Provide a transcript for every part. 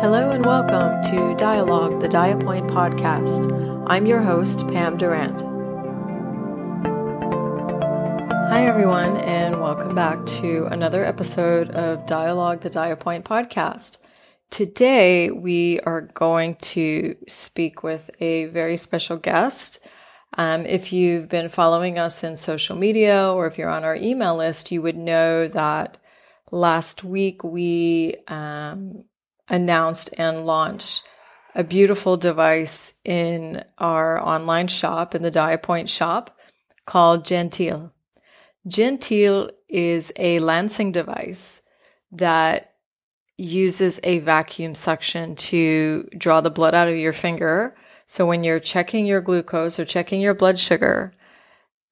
Hello and welcome to Dialogue, the Diapoint podcast. I'm your host, Pam Durant. Hi, everyone, and welcome back to another episode of Dialogue, the Diapoint podcast. Today, we are going to speak with a very special guest. Um, if you've been following us in social media or if you're on our email list, you would know that last week we um, announced and launched a beautiful device in our online shop, in the Diapoint shop, called Genteel. Genteel is a lancing device that uses a vacuum suction to draw the blood out of your finger so when you're checking your glucose or checking your blood sugar,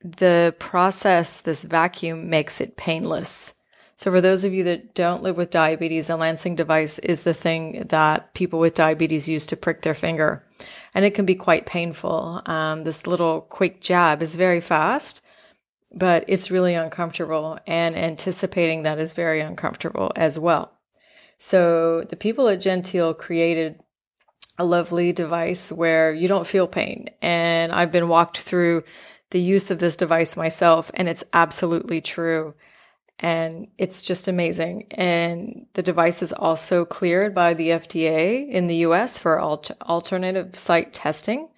the process, this vacuum makes it painless. So for those of you that don't live with diabetes, a lancing device is the thing that people with diabetes use to prick their finger. And it can be quite painful. Um, this little quick jab is very fast, but it's really uncomfortable and anticipating that is very uncomfortable as well. So the people at Genteel created a lovely device where you don't feel pain. And I've been walked through the use of this device myself, and it's absolutely true. And it's just amazing. And the device is also cleared by the FDA in the US for alter- alternative site testing.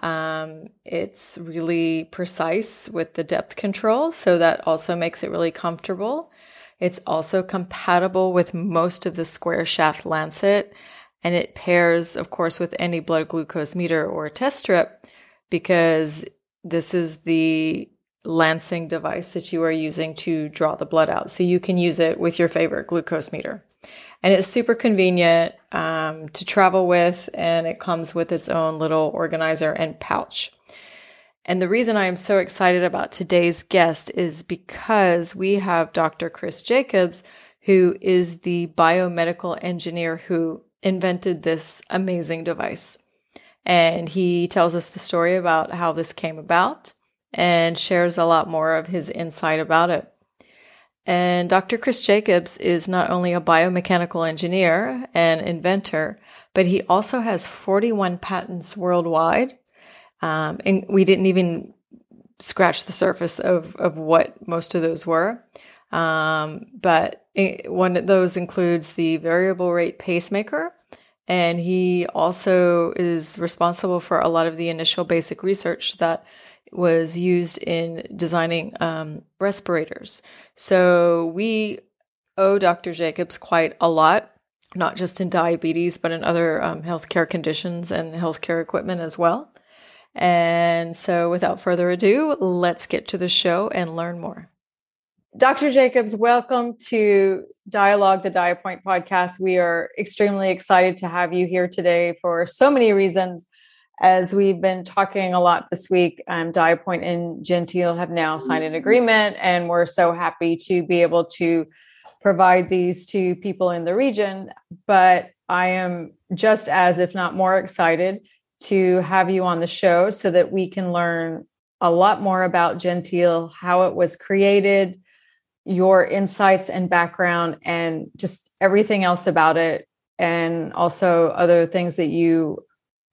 Um, it's really precise with the depth control, so that also makes it really comfortable. It's also compatible with most of the square shaft lancet and it pairs, of course, with any blood glucose meter or test strip because this is the lancing device that you are using to draw the blood out. So you can use it with your favorite glucose meter. And it's super convenient um, to travel with, and it comes with its own little organizer and pouch. And the reason I am so excited about today's guest is because we have Dr. Chris Jacobs, who is the biomedical engineer who invented this amazing device. And he tells us the story about how this came about and shares a lot more of his insight about it. And Dr. Chris Jacobs is not only a biomechanical engineer and inventor, but he also has 41 patents worldwide. Um, and we didn't even scratch the surface of, of what most of those were. Um, but it, one of those includes the variable rate pacemaker. And he also is responsible for a lot of the initial basic research that was used in designing um, respirators. So we owe Dr. Jacobs quite a lot, not just in diabetes, but in other um, healthcare conditions and healthcare equipment as well. And so without further ado, let's get to the show and learn more. Dr. Jacobs, welcome to Dialogue, the Diapoint podcast. We are extremely excited to have you here today for so many reasons. As we've been talking a lot this week, um, Diapoint and Genteel have now signed an agreement, and we're so happy to be able to provide these to people in the region. But I am just as, if not more, excited to have you on the show so that we can learn a lot more about Genteel, how it was created your insights and background and just everything else about it and also other things that you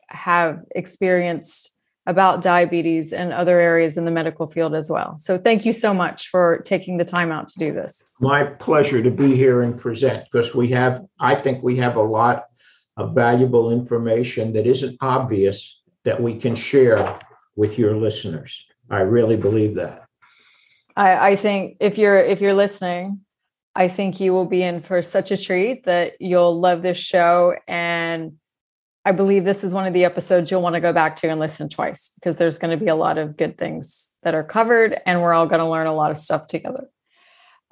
have experienced about diabetes and other areas in the medical field as well. So thank you so much for taking the time out to do this. My pleasure to be here and present because we have I think we have a lot of valuable information that isn't obvious that we can share with your listeners. I really believe that. I, I think if you're if you're listening, I think you will be in for such a treat that you'll love this show. And I believe this is one of the episodes you'll want to go back to and listen twice because there's going to be a lot of good things that are covered, and we're all going to learn a lot of stuff together.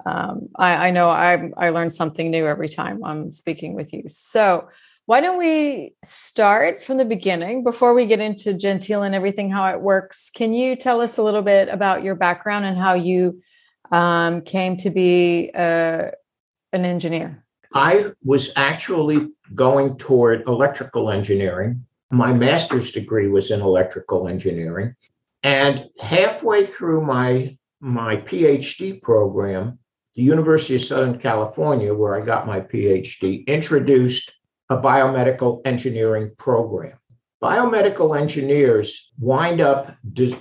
Um, I, I know I, I learn something new every time I'm speaking with you. So, why don't we start from the beginning before we get into Genteel and everything, how it works? Can you tell us a little bit about your background and how you um, came to be uh, an engineer? I was actually going toward electrical engineering. My master's degree was in electrical engineering. And halfway through my, my PhD program, the University of Southern California, where I got my PhD, introduced a biomedical engineering program. Biomedical engineers wind up dis-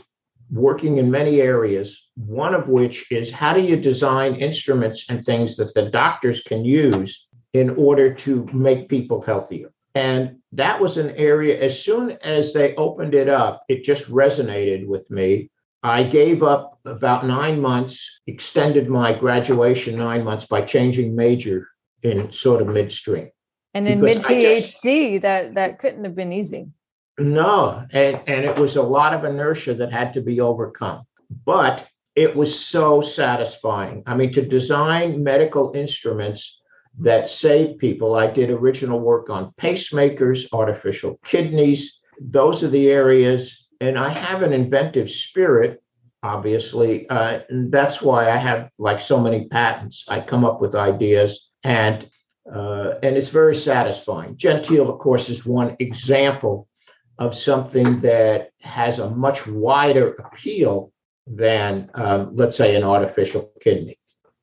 working in many areas, one of which is how do you design instruments and things that the doctors can use in order to make people healthier. And that was an area, as soon as they opened it up, it just resonated with me. I gave up about nine months, extended my graduation nine months by changing major in sort of midstream. And in mid PhD, that that couldn't have been easy. No, and, and it was a lot of inertia that had to be overcome. But it was so satisfying. I mean, to design medical instruments that save people. I did original work on pacemakers, artificial kidneys. Those are the areas. And I have an inventive spirit, obviously. Uh, and that's why I have like so many patents. I come up with ideas and uh, and it's very satisfying. Genteel, of course, is one example of something that has a much wider appeal than, um, let's say, an artificial kidney.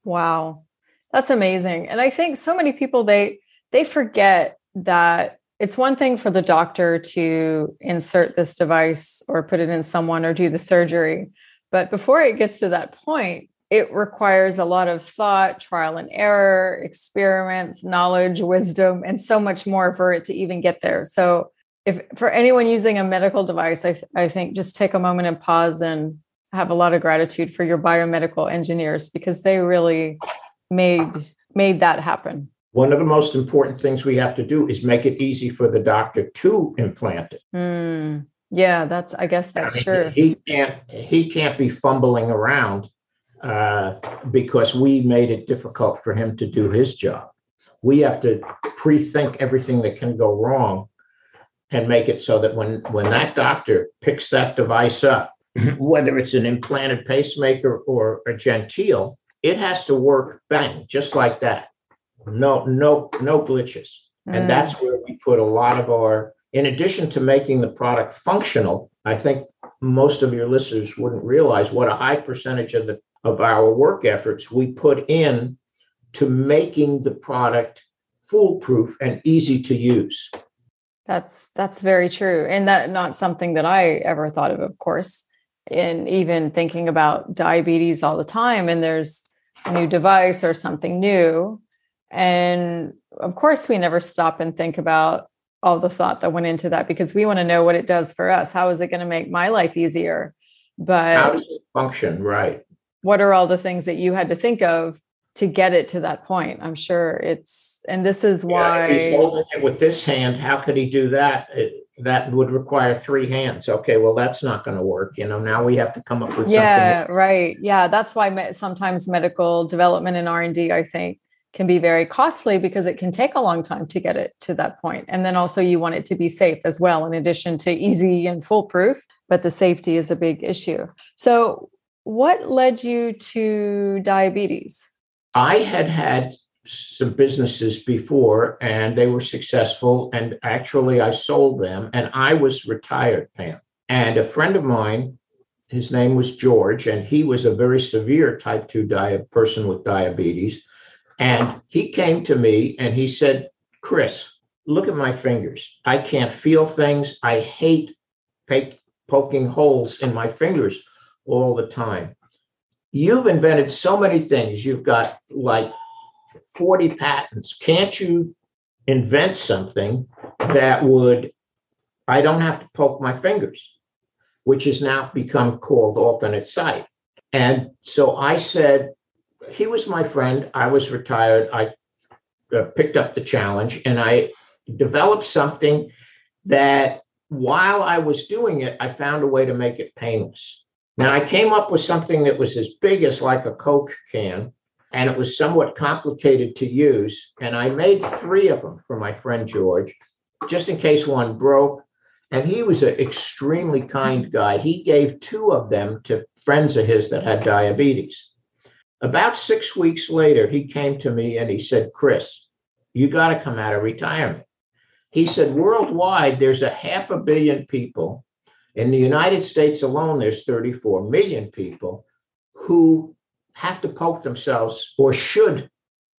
Wow. That's amazing. And I think so many people they they forget that it's one thing for the doctor to insert this device or put it in someone or do the surgery, but before it gets to that point, it requires a lot of thought, trial and error, experiments, knowledge, wisdom, and so much more for it to even get there. So, if for anyone using a medical device, I, th- I think just take a moment and pause and have a lot of gratitude for your biomedical engineers because they really made made that happen? One of the most important things we have to do is make it easy for the doctor to implant it. Mm, yeah, that's I guess that's I mean, true. He can't he can't be fumbling around uh, because we made it difficult for him to do his job. We have to pre-think everything that can go wrong and make it so that when when that doctor picks that device up, whether it's an implanted pacemaker or a genteel, it has to work bang just like that. No no no glitches. Mm. and that's where we put a lot of our in addition to making the product functional i think most of your listeners wouldn't realize what a high percentage of the of our work efforts we put in to making the product foolproof and easy to use that's that's very true and that not something that i ever thought of of course in even thinking about diabetes all the time and there's a new device or something new. And of course, we never stop and think about all the thought that went into that because we want to know what it does for us. How is it going to make my life easier? But how does it function? Right. What are all the things that you had to think of to get it to that point? I'm sure it's, and this is why yeah, he's holding it with this hand. How could he do that? It, that would require three hands. Okay, well, that's not going to work. You know, now we have to come up with yeah, something. right. Yeah, that's why me- sometimes medical development and R and D, I think, can be very costly because it can take a long time to get it to that point. And then also you want it to be safe as well, in addition to easy and foolproof. But the safety is a big issue. So, what led you to diabetes? I had had some businesses before and they were successful. And actually, I sold them and I was retired, Pam. And a friend of mine, his name was George, and he was a very severe type 2 diet person with diabetes. And he came to me and he said, Chris, look at my fingers. I can't feel things. I hate poking holes in my fingers all the time. You've invented so many things. You've got like 40 patents. Can't you invent something that would, I don't have to poke my fingers, which has now become called alternate site. And so I said, he was my friend. I was retired. I uh, picked up the challenge and I developed something that while I was doing it, I found a way to make it painless. Now I came up with something that was as big as like a Coke can and it was somewhat complicated to use. And I made three of them for my friend George, just in case one broke. And he was an extremely kind guy. He gave two of them to friends of his that had diabetes. About six weeks later, he came to me and he said, Chris, you got to come out of retirement. He said, worldwide, there's a half a billion people. In the United States alone, there's 34 million people who have to poke themselves or should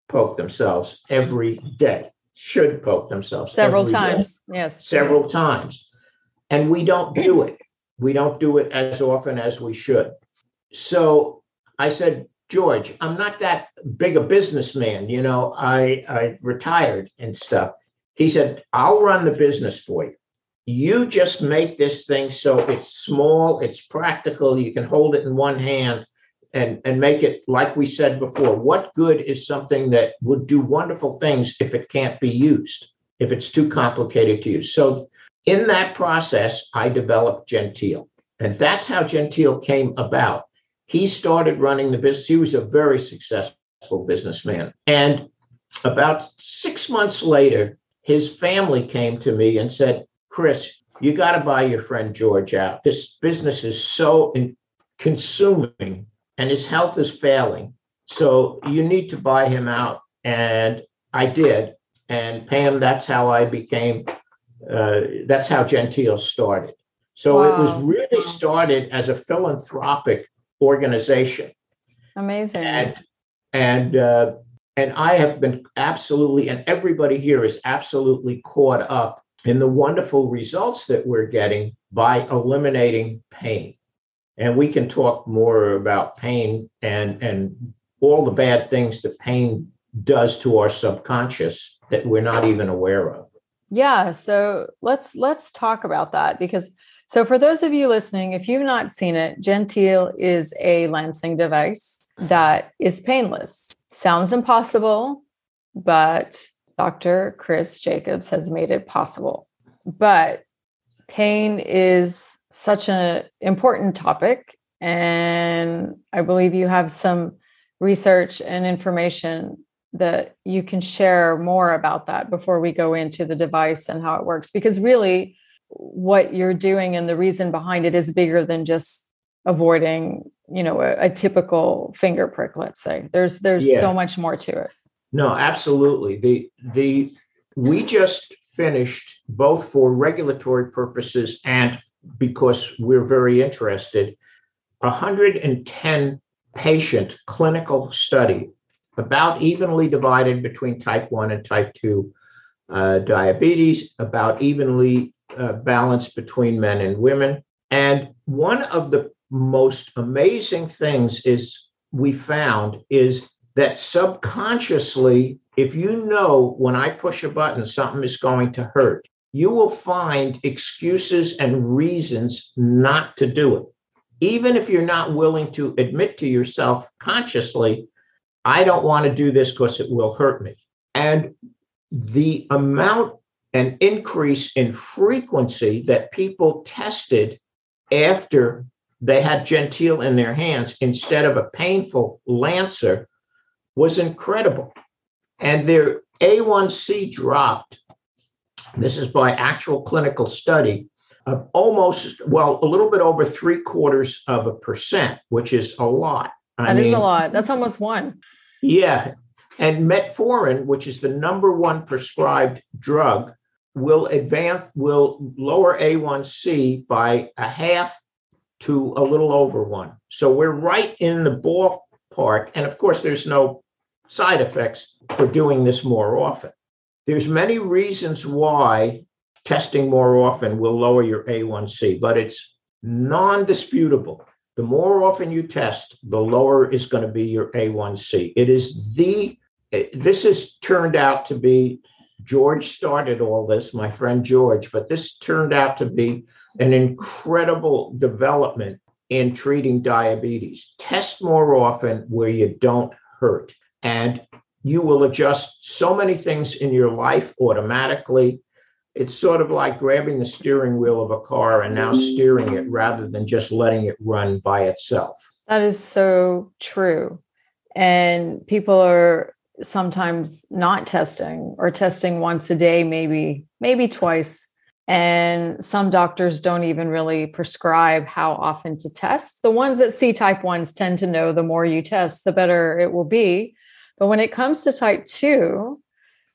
poke themselves every day. should poke themselves several times. Day, yes. Several times. And we don't do it. We don't do it as often as we should. So I said, George, I'm not that big a businessman. You know, I, I retired and stuff. He said, I'll run the business for you. You just make this thing so it's small, it's practical, you can hold it in one hand and, and make it, like we said before, what good is something that would do wonderful things if it can't be used, if it's too complicated to use? So, in that process, I developed Genteel. And that's how Genteel came about. He started running the business. He was a very successful businessman. And about six months later, his family came to me and said, Chris, you got to buy your friend George out. This business is so in- consuming and his health is failing. So you need to buy him out. And I did. And Pam, that's how I became, uh, that's how Genteel started. So wow. it was really started as a philanthropic organization. Amazing. And and uh, and I have been absolutely, and everybody here is absolutely caught up in the wonderful results that we're getting by eliminating pain. And we can talk more about pain and and all the bad things that pain does to our subconscious that we're not even aware of. Yeah, so let's let's talk about that because so, for those of you listening, if you've not seen it, Genteel is a lancing device that is painless. Sounds impossible, but Dr. Chris Jacobs has made it possible. But pain is such an important topic. And I believe you have some research and information that you can share more about that before we go into the device and how it works. Because really, what you're doing and the reason behind it is bigger than just avoiding you know a, a typical finger prick let's say there's there's yeah. so much more to it no absolutely the the we just finished both for regulatory purposes and because we're very interested 110 patient clinical study about evenly divided between type 1 and type 2 uh, diabetes about evenly uh, balance between men and women. And one of the most amazing things is we found is that subconsciously, if you know when I push a button, something is going to hurt, you will find excuses and reasons not to do it. Even if you're not willing to admit to yourself consciously, I don't want to do this because it will hurt me. And the amount and increase in frequency that people tested after they had Genteel in their hands instead of a painful Lancer was incredible. And their A1C dropped, this is by actual clinical study, of almost, well, a little bit over three quarters of a percent, which is a lot. I that mean, is a lot. That's almost one. Yeah. And metformin, which is the number one prescribed drug will advance will lower A1C by a half to a little over one. So we're right in the ballpark. And of course, there's no side effects for doing this more often. There's many reasons why testing more often will lower your A1C, but it's non-disputable. The more often you test, the lower is going to be your A1C. It is the this has turned out to be George started all this, my friend George, but this turned out to be an incredible development in treating diabetes. Test more often where you don't hurt, and you will adjust so many things in your life automatically. It's sort of like grabbing the steering wheel of a car and now steering it rather than just letting it run by itself. That is so true. And people are sometimes not testing or testing once a day maybe maybe twice and some doctors don't even really prescribe how often to test the ones that see type 1s tend to know the more you test the better it will be but when it comes to type 2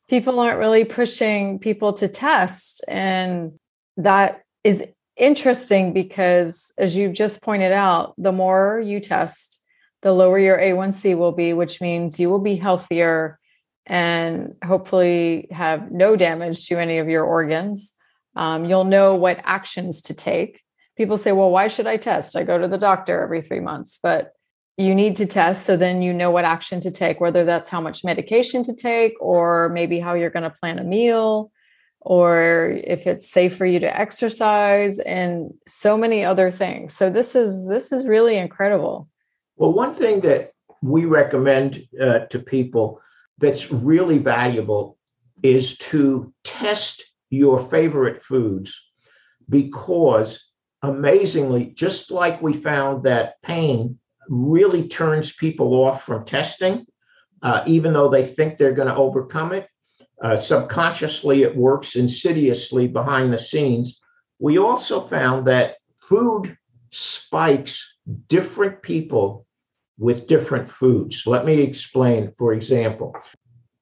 people aren't really pushing people to test and that is interesting because as you just pointed out the more you test the lower your A1C will be, which means you will be healthier and hopefully have no damage to any of your organs. Um, you'll know what actions to take. People say, well, why should I test? I go to the doctor every three months, but you need to test so then you know what action to take, whether that's how much medication to take or maybe how you're going to plan a meal or if it's safe for you to exercise and so many other things. So this is this is really incredible. Well, one thing that we recommend uh, to people that's really valuable is to test your favorite foods because amazingly, just like we found that pain really turns people off from testing, uh, even though they think they're going to overcome it. Uh, subconsciously, it works insidiously behind the scenes. We also found that food spikes different people with different foods. Let me explain. For example,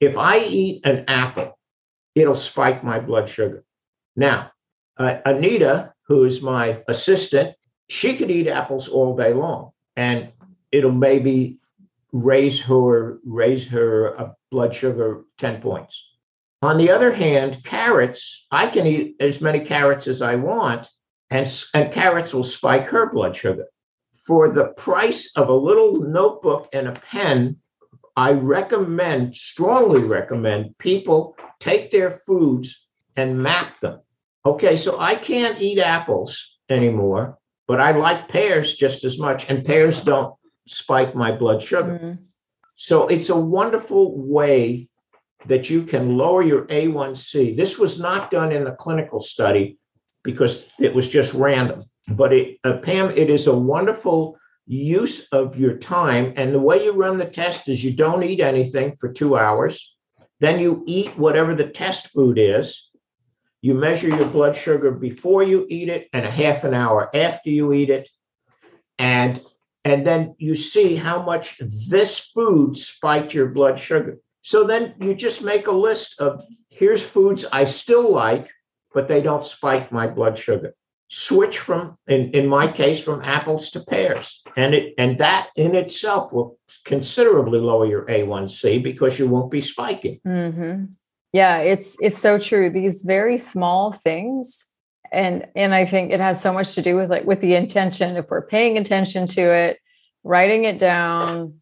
if I eat an apple, it'll spike my blood sugar. Now, uh, Anita, who is my assistant, she could eat apples all day long, and it'll maybe raise her raise her uh, blood sugar 10 points. On the other hand, carrots, I can eat as many carrots as I want, and, and carrots will spike her blood sugar. For the price of a little notebook and a pen, I recommend, strongly recommend, people take their foods and map them. Okay, so I can't eat apples anymore, but I like pears just as much, and pears don't spike my blood sugar. Mm. So it's a wonderful way that you can lower your A1C. This was not done in a clinical study because it was just random, but it, uh, Pam, it is a wonderful use of your time. And the way you run the test is you don't eat anything for two hours, then you eat whatever the test food is. You measure your blood sugar before you eat it and a half an hour after you eat it. And and then you see how much this food spiked your blood sugar. So then you just make a list of here's foods I still like, but they don't spike my blood sugar. Switch from, in, in my case, from apples to pears. And it and that in itself will considerably lower your A1C because you won't be spiking. Mm-hmm. Yeah, it's it's so true. These very small things and and i think it has so much to do with like with the intention if we're paying attention to it writing it down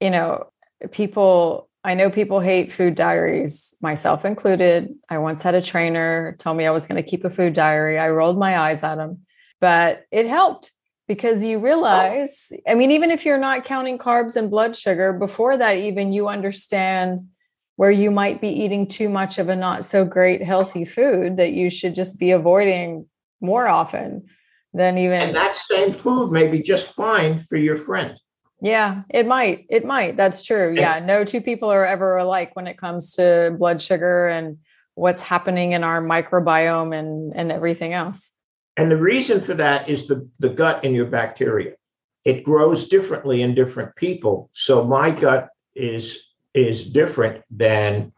you know people i know people hate food diaries myself included. I once had a trainer tell me i was going to keep a food diary. I rolled my eyes at him but it helped because you realize i mean even if you're not counting carbs and blood sugar before that even you understand where you might be eating too much of a not so great healthy food that you should just be avoiding more often than even and that same food may be just fine for your friend. Yeah it might it might that's true. Yeah no two people are ever alike when it comes to blood sugar and what's happening in our microbiome and and everything else. And the reason for that is the the gut in your bacteria. It grows differently in different people. So my gut is is different than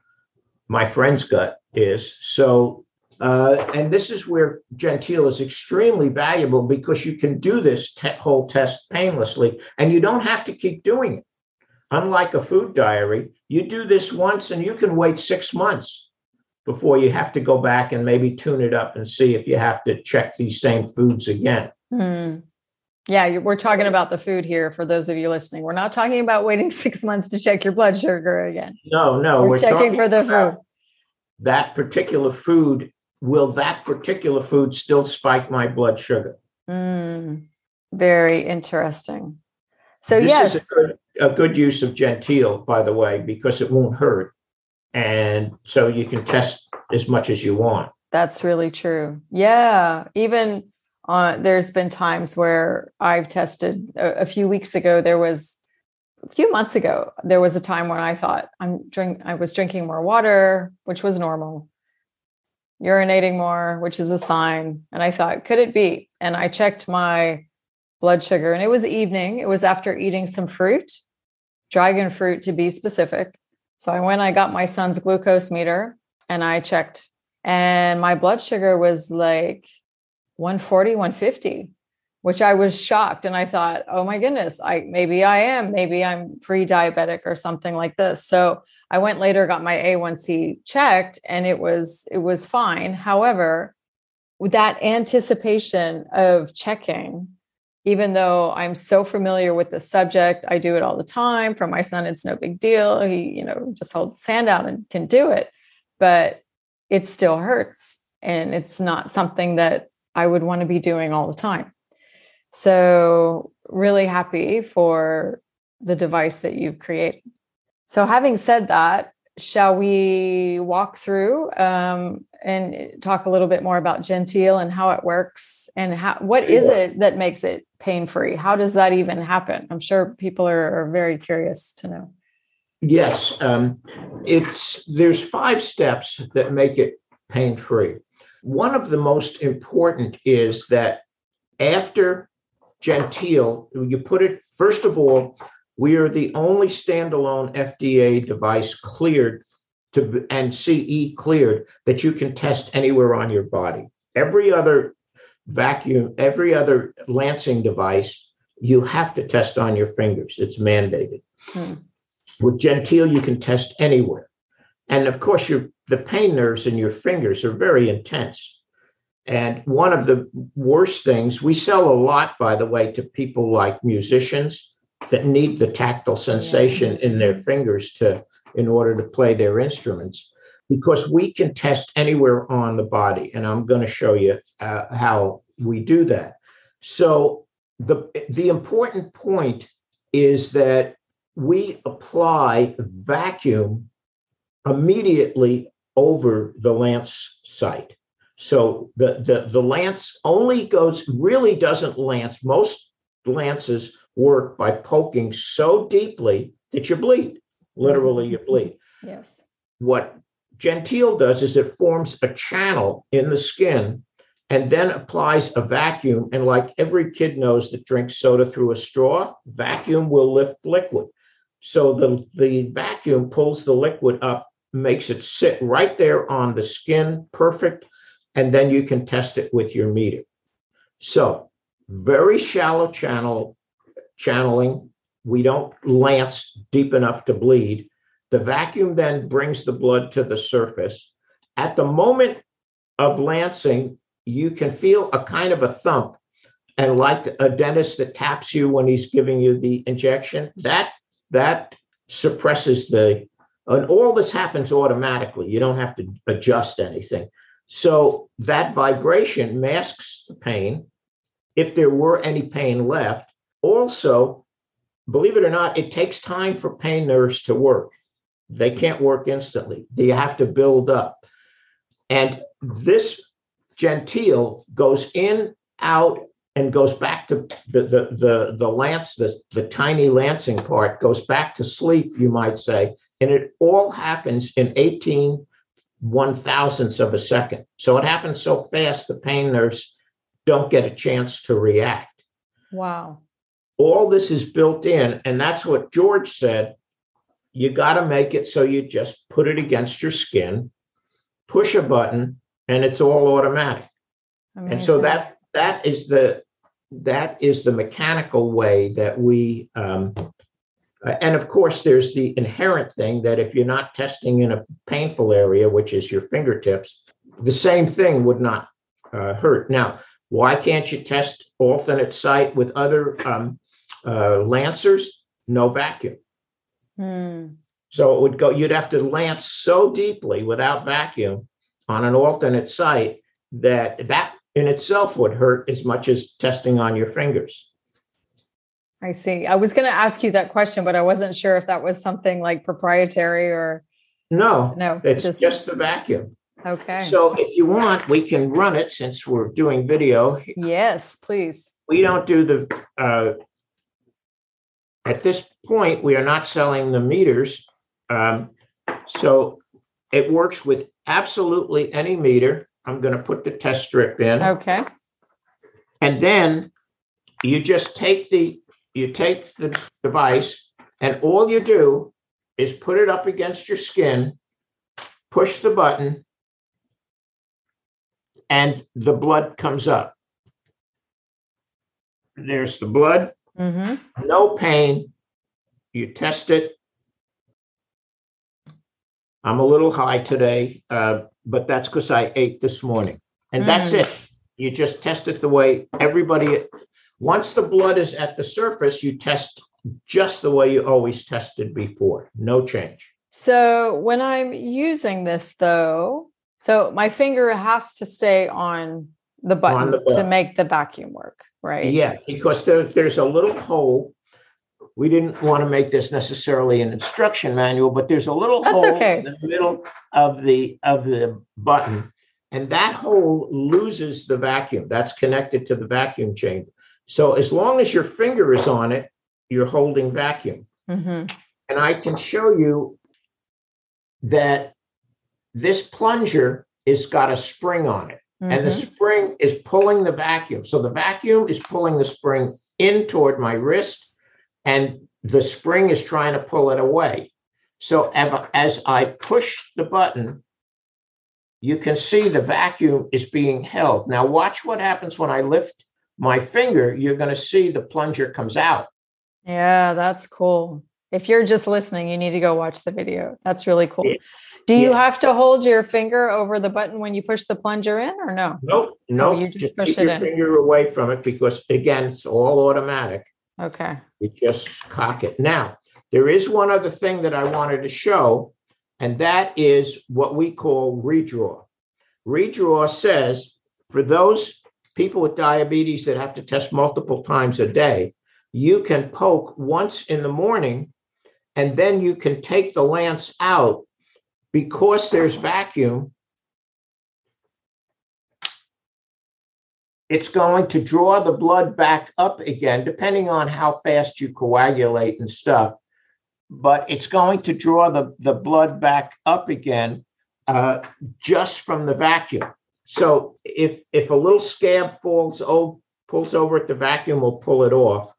my friend's gut is. So, uh, and this is where Genteel is extremely valuable because you can do this te- whole test painlessly and you don't have to keep doing it. Unlike a food diary, you do this once and you can wait six months before you have to go back and maybe tune it up and see if you have to check these same foods again. Mm. Yeah, we're talking about the food here for those of you listening. We're not talking about waiting six months to check your blood sugar again. No, no, we're, we're checking for the food. That particular food, will that particular food still spike my blood sugar? Mm, very interesting. So, this yes. Is a good, a good use of Genteel, by the way, because it won't hurt. And so you can test as much as you want. That's really true. Yeah. Even uh, there's been times where I've tested a, a, few weeks ago. There was a few months ago. There was a time when I thought I'm drink. I was drinking more water, which was normal. Urinating more, which is a sign. And I thought, could it be? And I checked my blood sugar, and it was evening. It was after eating some fruit, dragon fruit to be specific. So I went. I got my son's glucose meter, and I checked, and my blood sugar was like 140, 150, which I was shocked. And I thought, oh my goodness, I maybe I am, maybe I'm pre-diabetic or something like this. So I went later, got my A1C checked, and it was it was fine. However, with that anticipation of checking, even though I'm so familiar with the subject, I do it all the time. For my son, it's no big deal. He, you know, just holds his hand out and can do it. But it still hurts. And it's not something that I would want to be doing all the time. So, really happy for the device that you've created. So, having said that, shall we walk through um, and talk a little bit more about Genteel and how it works and how what is it that makes it pain free? How does that even happen? I'm sure people are, are very curious to know. Yes, um, it's there's five steps that make it pain free. One of the most important is that after Genteel, you put it first of all, we are the only standalone FDA device cleared to and CE cleared that you can test anywhere on your body. Every other vacuum, every other lancing device, you have to test on your fingers. It's mandated. Hmm. With Genteel, you can test anywhere. And of course, your the pain nerves in your fingers are very intense. And one of the worst things, we sell a lot, by the way, to people like musicians that need the tactile sensation yeah. in their fingers to in order to play their instruments because we can test anywhere on the body and i'm going to show you uh, how we do that so the the important point is that we apply vacuum immediately over the lance site so the, the the lance only goes really doesn't lance most lances work by poking so deeply that you bleed literally you bleed. Yes. What Genteel does is it forms a channel in the skin and then applies a vacuum. And like every kid knows that drinks soda through a straw, vacuum will lift liquid. So the, the vacuum pulls the liquid up, makes it sit right there on the skin, perfect. And then you can test it with your meter. So very shallow channel channeling we don't lance deep enough to bleed. The vacuum then brings the blood to the surface. At the moment of lancing, you can feel a kind of a thump. And like a dentist that taps you when he's giving you the injection, that that suppresses the and all this happens automatically. You don't have to adjust anything. So that vibration masks the pain. If there were any pain left, also believe it or not, it takes time for pain nerves to work. They can't work instantly. They have to build up. And this genteel goes in, out, and goes back to the the the, the lance, the, the tiny lancing part goes back to sleep, you might say. And it all happens in 18 one thousandths of a second. So it happens so fast the pain nerves don't get a chance to react. Wow all this is built in and that's what george said you got to make it so you just put it against your skin push a button and it's all automatic Amazing. and so that that is the that is the mechanical way that we um, uh, and of course there's the inherent thing that if you're not testing in a painful area which is your fingertips the same thing would not uh, hurt now why can't you test alternate site with other um, uh, lancers, no vacuum. Mm. So it would go, you'd have to lance so deeply without vacuum on an alternate site that that in itself would hurt as much as testing on your fingers. I see. I was going to ask you that question, but I wasn't sure if that was something like proprietary or. No, no, it's just, just the vacuum. Okay. So if you want, we can run it since we're doing video. Yes, please. We don't do the uh, at this point, we are not selling the meters. Um, so it works with absolutely any meter. I'm going to put the test strip in. Okay. And then you just take the you take the device and all you do is put it up against your skin, push the button, and the blood comes up. There's the blood. Mm-hmm. No pain. You test it. I'm a little high today, uh, but that's because I ate this morning. And that's Mm. it. You just test it the way everybody, once the blood is at the surface, you test just the way you always tested before. No change. So when I'm using this though, so my finger has to stay on the button, the to make the vacuum work, right? Yeah, because there, there's a little hole. We didn't want to make this necessarily an instruction manual, but there's a little That's hole okay. in the middle of the of the button, and that hole loses the vacuum. That's connected to the vacuum chamber. So as long as your finger is on it, you're holding vacuum. hmm And I can show you that this plunger is got a spring on it and the Mm-hmm. spring is pulling the vacuum. So the vacuum is pulling the spring in toward my wrist, and the spring is trying to pull it away. So as I push the button, you can see the vacuum is being held. Now, watch what happens when I lift my finger. You're going to see the plunger comes out. Yeah, that's cool. If you're just listening, you need to go watch the video. That's really cool. Yeah. Do you Yeah. have to hold your finger over the button when you push the plunger in or no? Nope, no, you just just push it your in. finger away from it because, again, it's all automatic. Okay. You just cock it. Now, there is one other thing that I wanted to show, and that is what we call redraw. Redraw says for those people with diabetes that have to test multiple times a day, you can poke once in the morning and then you can take the lance out because there's vacuum. It's going to draw the blood back up again, depending on how fast you coagulate and stuff. But it's going to draw the, the blood back up again uh, just from the vacuum. So if if a little scab falls oh, pulls over at the vacuum, will pull it off,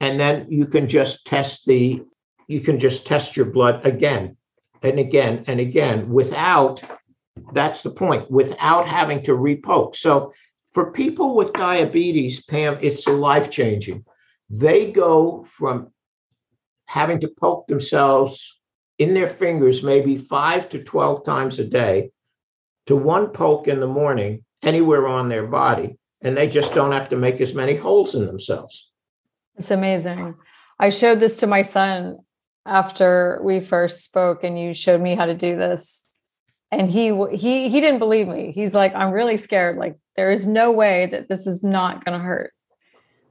and then you can just test the you can just test your blood again and again and again without that's the point without having to repoke. So for people with diabetes, Pam, it's life changing. They go from having to poke themselves in their fingers maybe five to 12 times a day to one poke in the morning anywhere on their body. And they just don't have to make as many holes in themselves. It's amazing. I showed this to my son after we first spoke and you showed me how to do this. And he he he didn't believe me. He's like, "I'm really scared. Like there is no way that this is not going to hurt."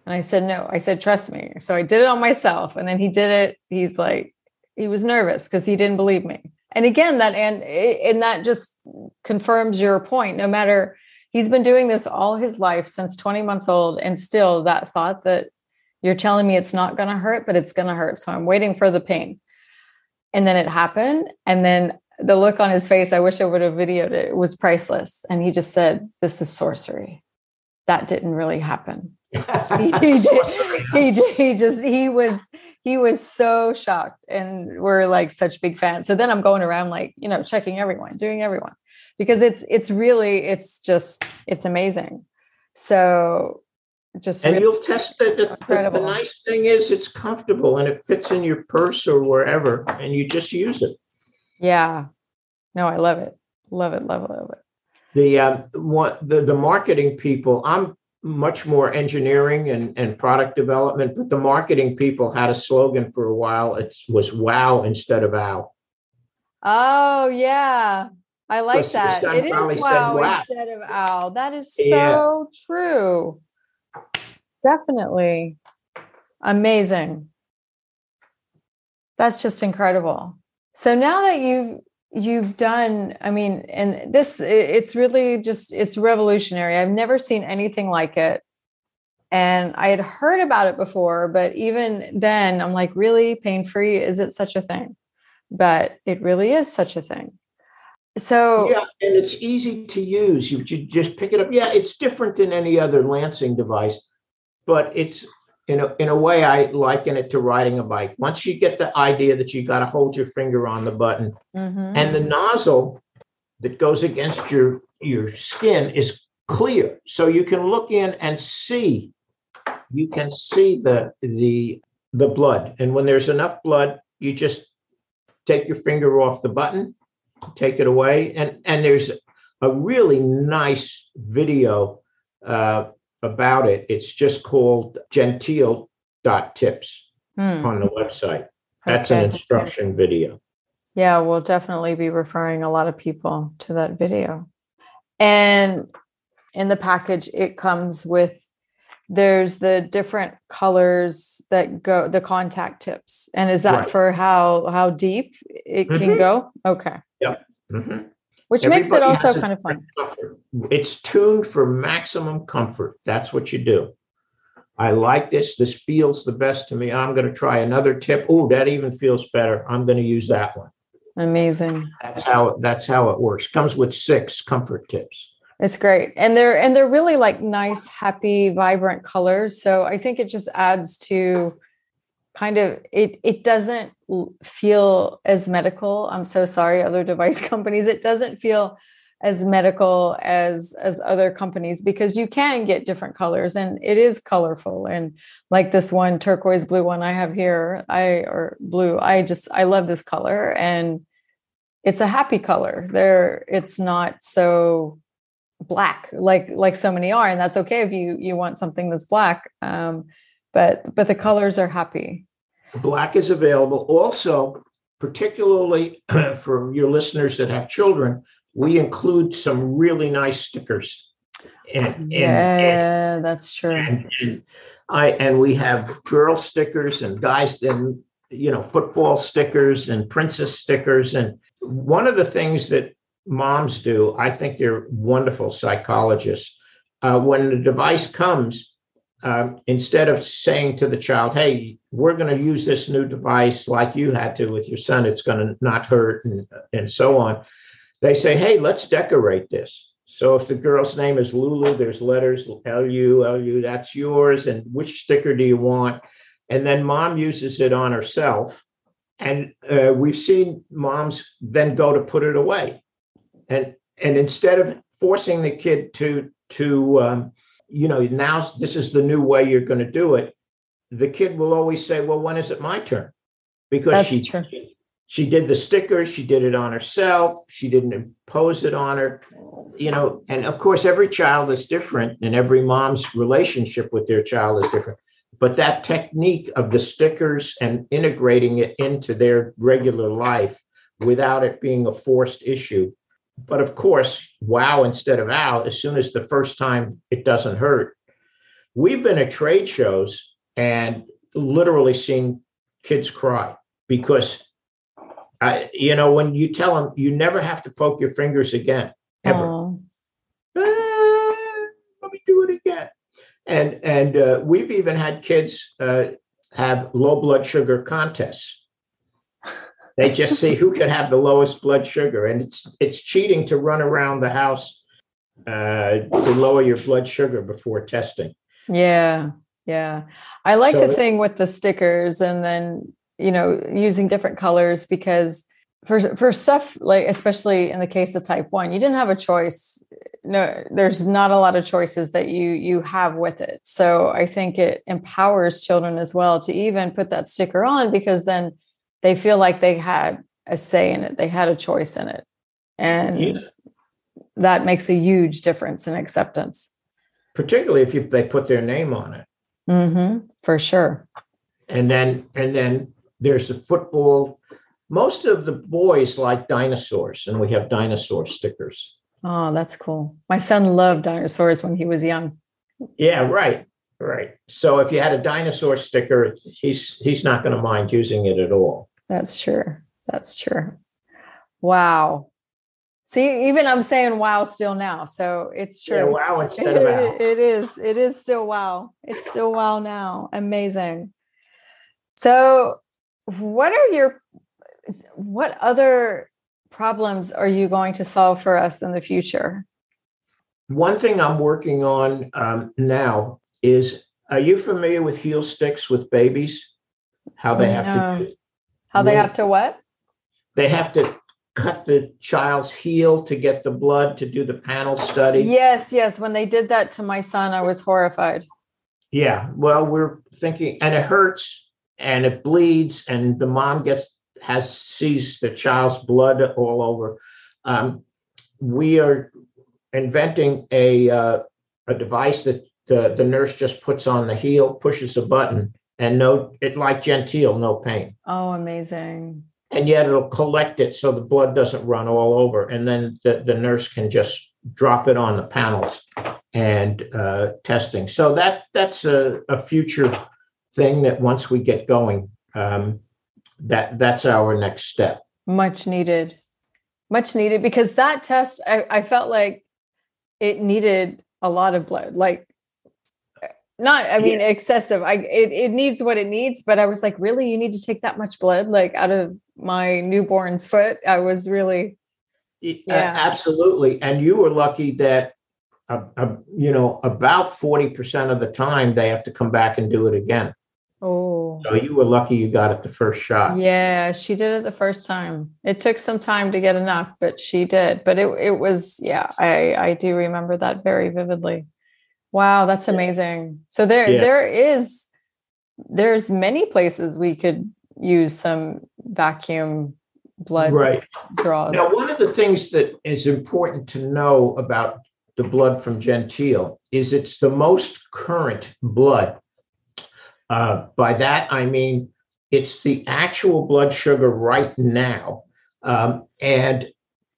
And I said, "No." I said, "Trust me." So I did it on myself and then he did it. He's like he was nervous because he didn't believe me. And again, that and and that just confirms your point. No matter he's been doing this all his life since 20 months old and still that thought that you're telling me it's not going to hurt, but it's going to hurt. So I'm waiting for the pain. And then it happened. And then the look on his face, I wish I would have videoed it, it was priceless. And he just said, This is sorcery. That didn't really happen. He, he did, he did, he just, he was, he was so shocked. And we're like such big fans. So then I'm going around like, you know, checking everyone, doing everyone because it's, it's really, it's just, it's amazing. So just and really- you'll test it. The, the, the nice thing is it's comfortable and it fits in your purse or wherever, and you just use it. Yeah. No, I love it. Love it. Love it. Love it. The um, what the, the marketing people, I'm much more engineering and, and product development, but the marketing people had a slogan for a while. It was wow instead of ow. Oh, yeah. I like that. It is is said wow, wow. instead of ow. That is so Yeah. true. Definitely. Amazing. That's just incredible. So now that you've you've done i mean and this it's really just it's revolutionary. I've never seen anything like it. And i had heard about it before but even then i'm like really? Pain free is it such a thing? But it really is such a thing. So Yeah, and it's easy to use. You, you just pick it up. Yeah, it's different than any other lancing device, but it's in a, in a way I liken it to riding a bike. Once you get the idea that you got to hold your finger on the button, Mhm. and the nozzle that goes against your your skin is clear, so you can look in and see. You can see the the the blood, and when there's enough blood, you just take your finger off the button take it away. And and there's a really nice video uh, about it. It's just called genteel dot tips Hmm. on the website. That's an instruction video. Yeah, we'll definitely be referring a lot of people to that video. And in the package, it comes with there's the different colors that go the contact tips. And is that Right. for how how deep it can Mhm. go? Okay. Mhm. Which makes it also kind of fun. comfort. It's tuned for maximum comfort. That's what you do. I like this. This feels the best to me. I'm going to try another tip. Oh, that even feels better. I'm going to use that one. Amazing. That's how that's how it works. Comes with six comfort tips. It's great. And they're and they're really like nice, happy, vibrant colors. So I think it just adds to kind of it it doesn't feel as medical. I'm so sorry other device companies. It doesn't feel as medical as as other companies because you can get different colors and it is colorful and like this one turquoise blue one I have here I or blue I just I love this color and it's a happy color there it's not so black like like so many are and that's okay if you you want something that's black um but but the colors are happy Black is available. Also, particularly for your listeners that have children, we include some really nice stickers. And, and, and yeah that's true and, and I and we have girl stickers and guys and you know football stickers and princess stickers and one of the things that moms do I think they're wonderful psychologists uh, when the device comes um, instead of saying to the child hey we're going to use this new device like you had to with your son it's going to not hurt and, and so on they say hey let's decorate this so if the girl's name is Lulu, there's letters L U L U. That's yours. And which sticker do you want? And then mom uses it on herself. And uh, we've seen moms then go to put it away. And and instead of forcing the kid to to um, you know now this is the new way you're going to do it, the kid will always say, well, when is it my turn? Because That's she true. she did the stickers, she did it on herself, she didn't impose it on her you know, and of course, every child is different, and every mom's relationship with their child is different. But that technique of the stickers and integrating it into their regular life without it being a forced issue. But of course, wow instead of ow, as soon as the first time it doesn't hurt. We've been at trade shows and literally seen kids cry because, you know, when you tell them you never have to poke your fingers again, ever Oh, "Ah, let me do it again. And and uh, we've even had kids uh, have low blood sugar contests. They just see who can have the lowest blood sugar, and it's it's cheating to run around the house uh, to lower your blood sugar before testing. yeah yeah. I like So the thing with the stickers and then you know using different colors because for for stuff like especially in the case of type 1 you didn't have a choice. No there's not a lot of choices that you you have with it. So i think it empowers children as well to even put that sticker on because then they feel like they had a say in it they had a choice in it and Yeah. that makes a huge difference in acceptance Particularly if you, they put their name on it, hmm for sure and then and then there's the football. Most of the boys like dinosaurs, and we have dinosaur stickers. oh that's cool my son loved dinosaurs when he was young Yeah, right, right. So if you had a dinosaur sticker, he's he's not going to mind using it at all. That's true. That's true. Wow. See, even I'm saying wow still now. So it's Yeah, true. wow instead of ow. it is. It is still wow. It's still wow now. Amazing. So, what are your what other problems are you going to solve for us in the future? One thing I'm working on um, now is: Are you familiar with heel sticks with babies? How they have No. to How they have to what? they have to cut the child's heel to get the blood to do the panel study. Yes, yes. When they did that to my son, I was horrified. Yeah, well, we're thinking, and it hurts and it bleeds, and the mom gets has sees the child's blood all over. Um, we are inventing a uh, a device that the, the nurse just puts on the heel, pushes a button, and no, it like Genteel, no pain. Oh, amazing. And yet it'll collect it so the blood doesn't run all over. And then the, the nurse can just drop it on the panels and uh, testing. So that that's a, a future thing that once we get going, um, that that's our next step. Much needed, much needed because that test I, I felt like it needed a lot of blood. Like not i mean yeah. excessive. I it, it needs what it needs but i was like really? You need to take that much blood like out of my newborn's foot? I was really yeah. absolutely. And you were lucky that uh, uh, you know about 40% of the time they have to come back and do it again. Oh. So you were lucky you got it the first shot. Yeah she did it the first time. It took some time to get enough but she did. But it, it was yeah i i do remember that very vividly Wow, that's amazing. So there yeah. there is there's many places we could use some vacuum blood right. draws. Now, one of the things that is important to know about the blood from Genteel is it's the most current blood. Uh, by that, I mean it's the actual blood sugar right now, um, and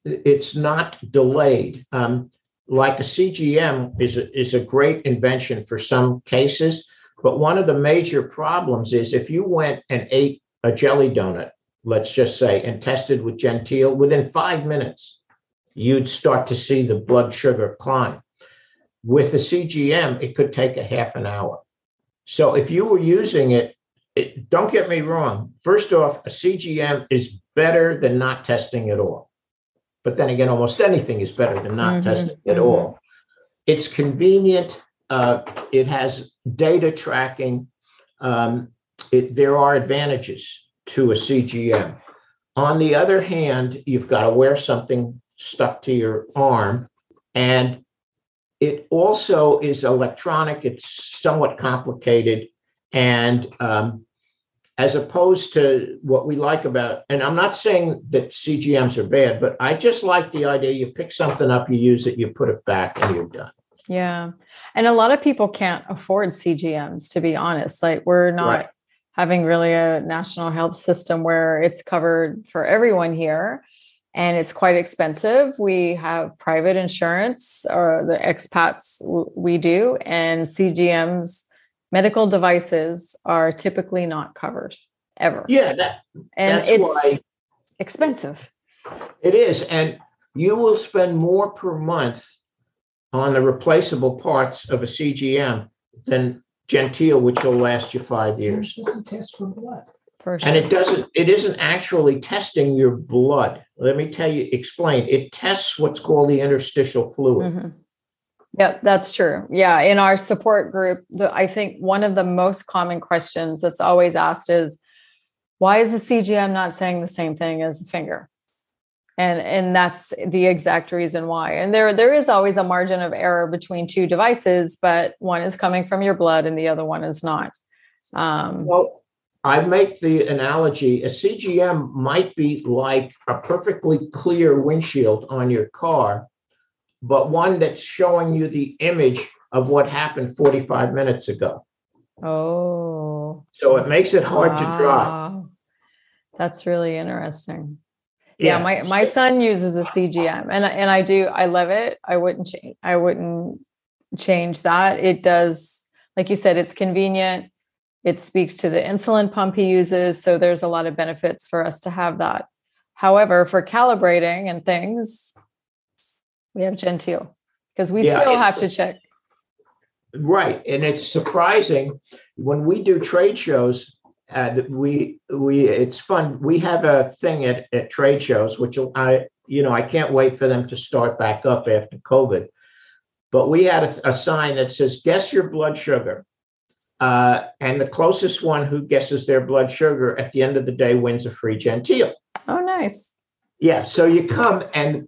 it's not delayed. Um, like a CGM is a, is a great invention for some cases, but one of the major problems is if you went and ate a jelly donut, let's just say, and tested with Genteel, within five minutes, you'd start to see the blood sugar climb. With the CGM, it could take a half an hour. So if you were using it, it don't get me wrong. First off, a CGM is better than not testing at all. But then again, almost anything is better than not mm-hmm, testing at mm-hmm. all. It's convenient. Uh, it has data tracking. Um, it, there are advantages to a CGM. On the other hand, you've got to wear something stuck to your arm. And it also is electronic, it's somewhat complicated. And um, as opposed to what we like about, and I'm not saying that CGMs are bad, but I just like the idea you pick something up, you use it, you put it back, and you're done. Yeah. And a lot of people can't afford CGMs, to be honest. Like, we're not right. having really a national health system where it's covered for everyone here. And it's quite expensive. We have private insurance, or the expats we do, and CGMs medical devices are typically not covered ever. Yeah, that, and it's why expensive. It is, and you will spend more per month on the replaceable parts of a CGM than Genteel, which will last you five years. It doesn't test for blood. For sure. And it doesn't. It isn't actually testing your blood. Let me tell you. Explain. It tests what's called the interstitial fluid. Mm-hmm. Yep, that's true. Yeah, in our support group, the, I think one of the most common questions that's always asked is, "Why is the CGM not saying the same thing as the finger?" And and that's the exact reason why. And there there is always a margin of error between two devices, but one is coming from your blood and the other one is not. Um, well, I make the analogy: a CGM might be like a perfectly clear windshield on your car but one that's showing you the image of what happened 45 minutes ago. Oh. So it makes it hard wow. to draw. That's really interesting. Yeah, yeah, my my son uses a CGM and and I do I love it. I wouldn't change I wouldn't change that. It does like you said it's convenient. It speaks to the insulin pump he uses, so there's a lot of benefits for us to have that. However, for calibrating and things, we have Genteel because we yeah, still have to check. Right, and it's surprising when we do trade shows. Uh, we we it's fun. We have a thing at, at trade shows, which I you know I can't wait for them to start back up after COVID. But we had a, a sign that says "Guess your blood sugar," uh, and the closest one who guesses their blood sugar at the end of the day wins a free Genteel. Oh, nice. Yeah, so you come and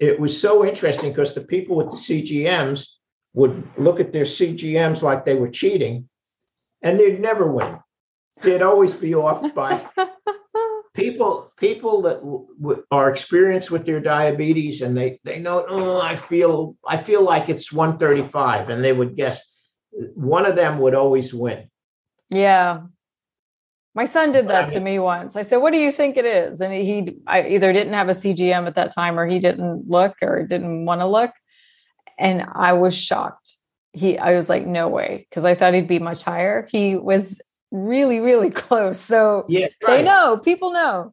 it was so interesting because the people with the CGMs would look at their CGMs like they were cheating, and they'd never win. They'd always be off by people people that w- w- are experienced with their diabetes and they they know oh i feel i feel like it's 135 and they would guess one of them would always win Yeah. My son did that to me once. I said, "What do you think it is?" And he I either didn't have a CGM at that time or he didn't look or didn't want to look. And I was shocked. He I was like, "No way," because I thought he'd be much higher. He was really really close. So yeah they know, people know.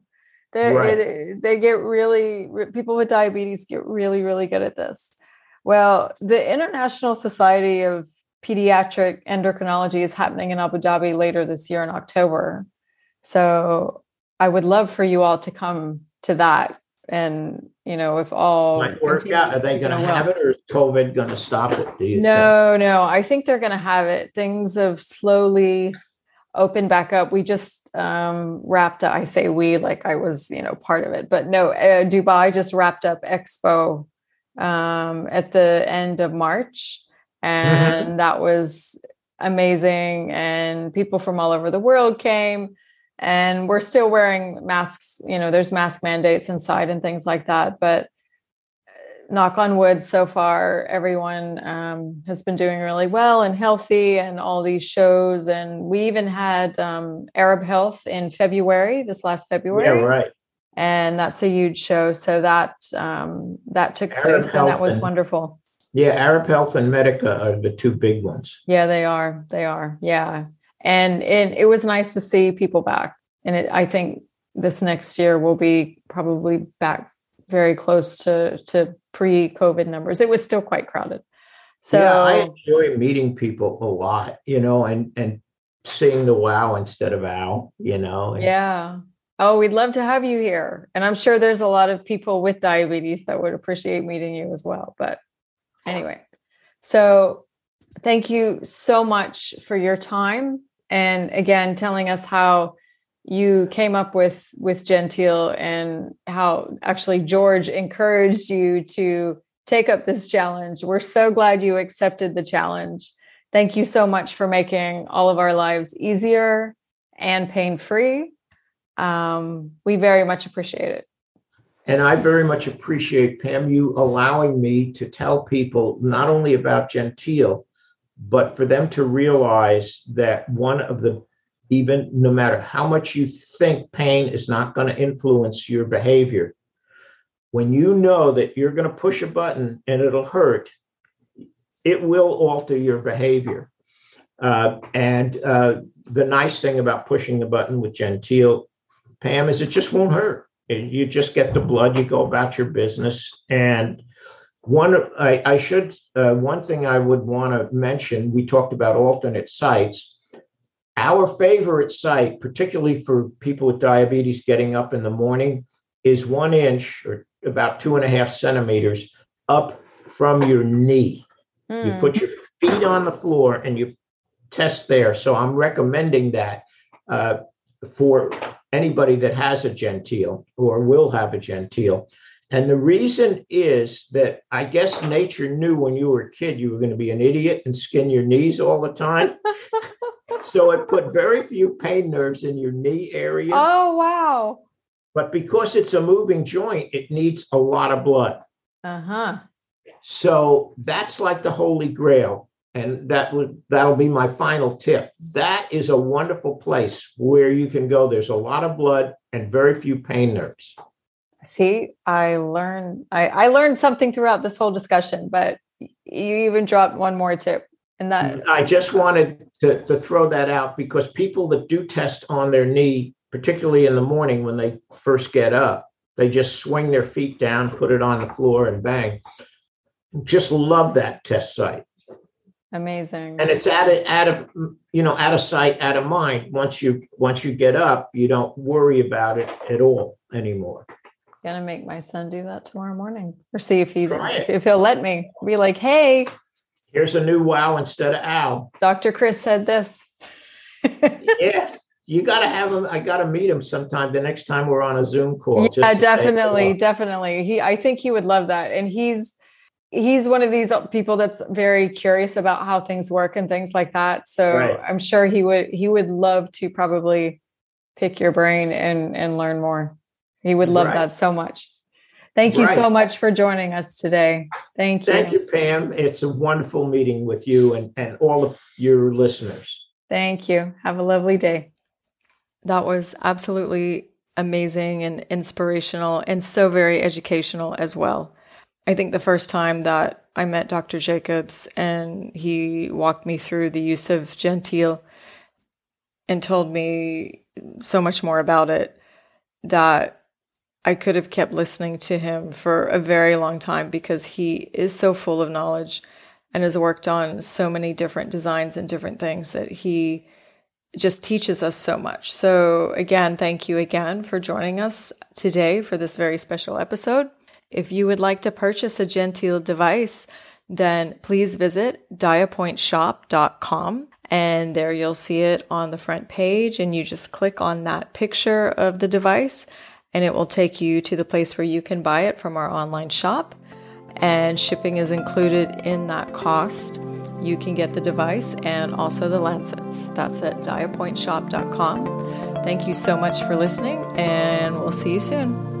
They Right. they get really people with diabetes get really really good at this. Well, the International Society of Pediatric Endocrinology is happening in Abu Dhabi later this year in October. So I would love for you all to come to that. And you know, if all might work out are they going to have it or is covid going to stop it do you think? no, no, I think they're going to have it. Things have slowly opened back up. We just um, wrapped up. I say we, like I was, you know, part of it, but no, uh, Dubai just wrapped up Expo um, at the end of March, and that was amazing. And people from all over the world came. And we're still wearing masks. You know, there's mask mandates inside and things like that. But knock on wood so far everyone um, has been doing really well and healthy and all these shows. And we even had um, arab health in february this last yeah february right. And that's a huge show. So that um, that took Arab place and that was and- wonderful. Yeah arab health and medica are the two big ones. Yeah they are. They are. Yeah and it, it was nice to see people back and it, i think this next year will be probably back very close to to pre-covid numbers it was still quite crowded so yeah i enjoy meeting people a lot you know and and seeing the wow instead of ow you know and- Yeah. Oh, we'd love to have you here. And I'm sure there's a lot of people with diabetes that would appreciate meeting you as well. But anyway, so thank you so much for your time. And again, telling us how you came up with with Genteel and how actually George encouraged you to take up this challenge. We're so glad you accepted the challenge. Thank you so much for making all of our lives easier and pain free. Um, we very much appreciate it. And I very much appreciate, Pam, you allowing me to tell people not only about Genteel, but for them to realize that one of the, even no matter how much you think pain is not going to influence your behavior, when you know that you're going to push a button and it'll hurt, it will alter your behavior. Uh, and uh, the nice thing about pushing the button with Genteel, Pam, is it just won't hurt you just get the blood you go about your business and one i, I should uh, one thing i would want to mention we talked about alternate sites our favorite site particularly for people with diabetes getting up in the morning is one inch or about two and a half centimeters up from your knee you Mm. put your feet on the floor and you test there. So I'm recommending that uh, for anybody that has a genteel or will have a genteel. And the reason is that I guess nature knew when you were a kid you were going to be an idiot and skin your knees all the time. so it put very few pain nerves in your knee area. oh wow. But because it's a moving joint, it needs a lot of blood. Uh-huh. So that's like the holy grail. And that would that'll be my final tip. That is a wonderful place where you can go. There's a lot of blood and very few pain nerves. See, I learned I, I learned something throughout this whole discussion, but you even dropped one more tip. And that mm, I just wanted to, to throw that out because people that do test on their knee, particularly in the morning when they first get up, they just swing their feet down, put it on the floor, and bang. Just love that test site. amazing. and it's out of out of you know out of sight out of mind once you once you get up you don't worry about it at all anymore gonna make my son do that tomorrow morning or see if he's if he'll let me be like, hey, here's a new wow instead of ow Dr. Chris said this. yeah you got to have him i got to meet him sometime the next time we're on a zoom call yeah, definitely, definitely. He I think he would love that. And he's he's one of these uh, people that's very curious about how things work and things like that. So Right. I'm sure he would he would love to probably pick your brain and and learn more. He would love Right. that so much. Thank you so much for joining us today. Thank you. Thank you, Pam. It's a wonderful meeting with you and, and all of your listeners. Thank you. Have a lovely day. That was absolutely amazing and inspirational and so very educational as well. I think the first time that I met Dr. Jacobs and he walked me through the use of genteel and told me so much more about it that I could have kept listening to him for a very long time because he is so full of knowledge and has worked on so many different designs and different things that he just teaches us so much. So, again, thank you again for joining us today for this very special episode. If you would like to purchase a Genteel device, then please visit diapointshop.com and there you'll see it on the front page and you just click on that picture of the device and it will take you to the place where you can buy it from our online shop and shipping is included in that cost. You can get the device and also the lancets. That's at diapointshop.com. Thank you so much for listening, and we'll see you soon.